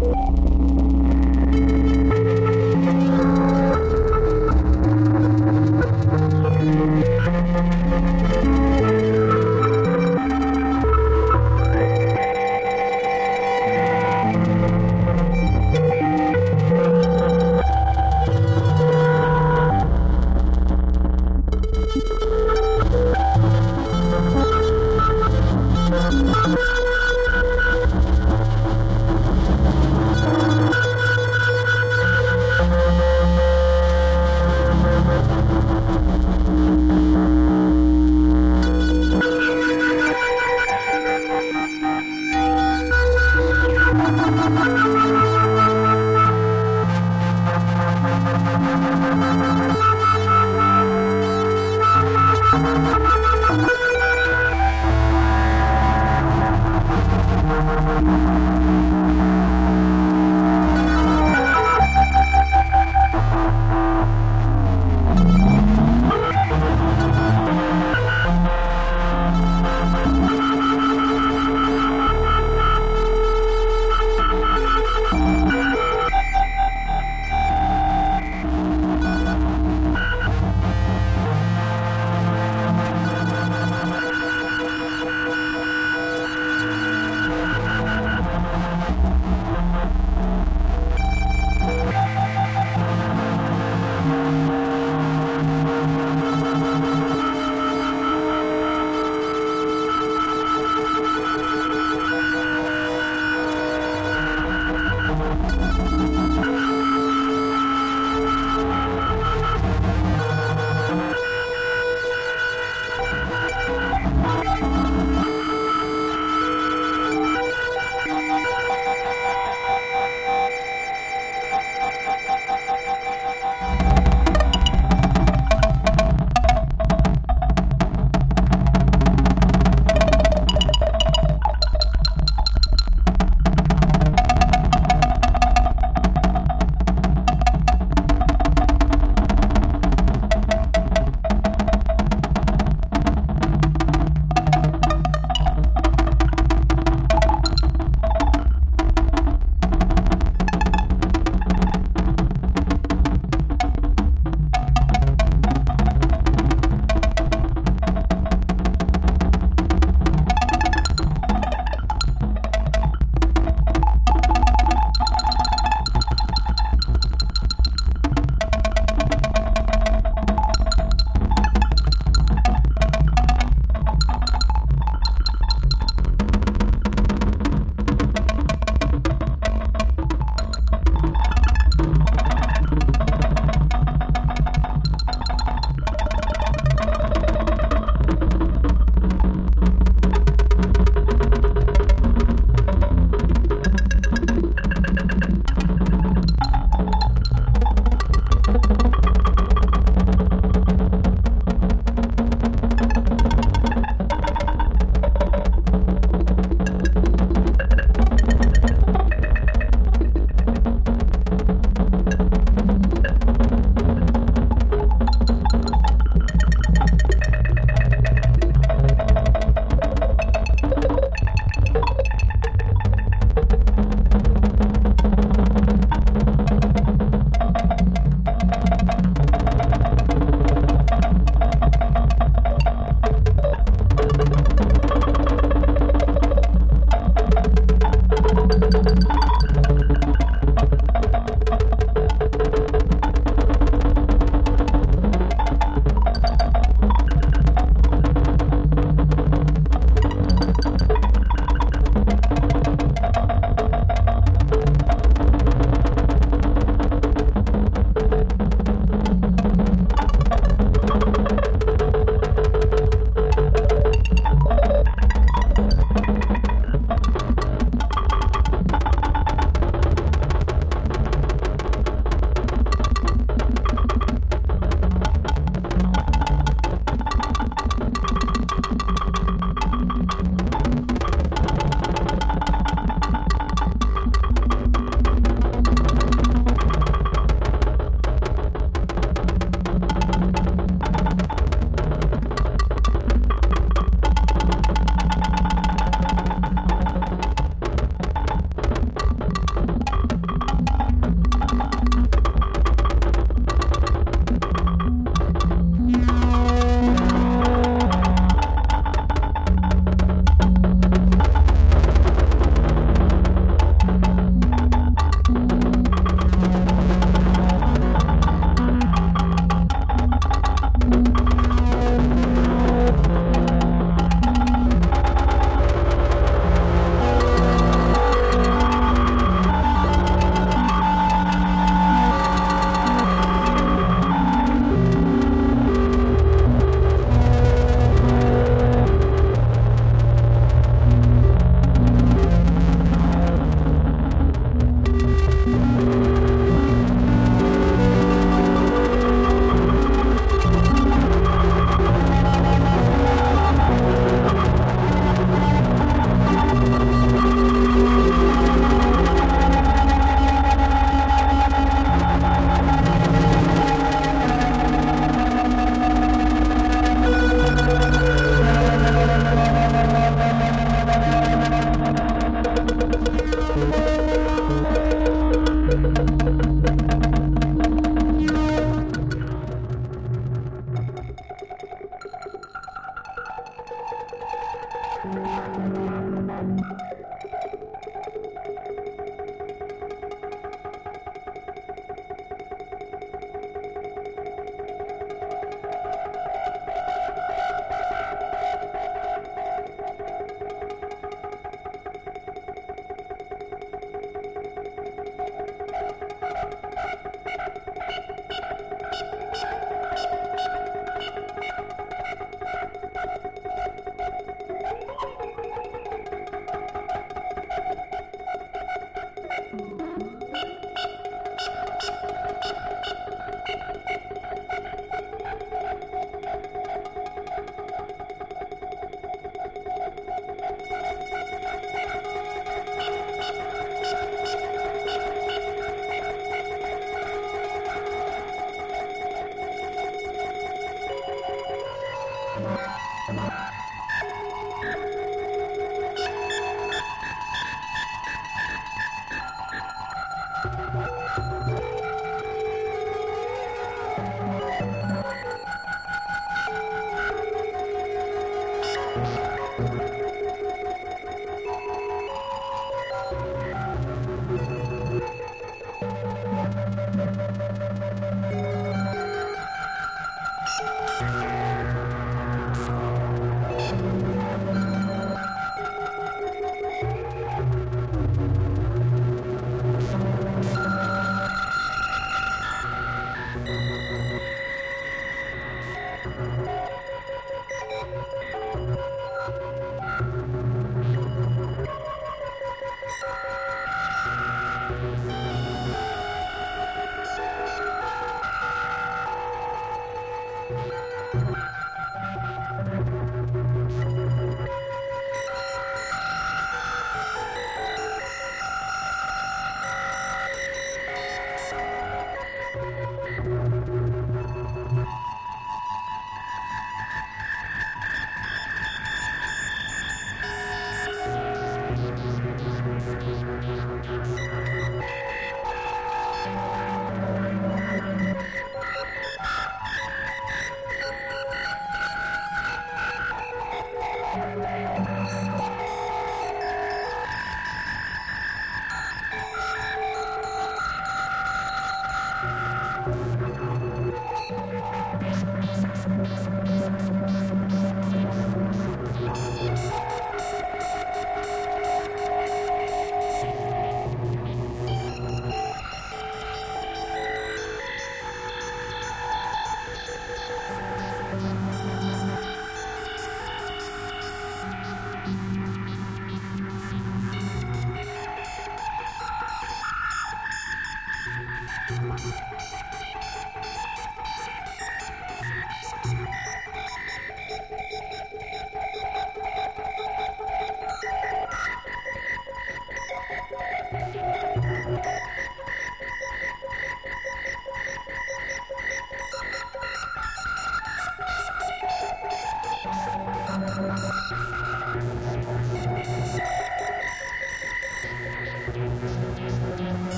you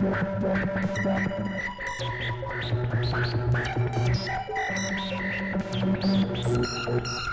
Thank you.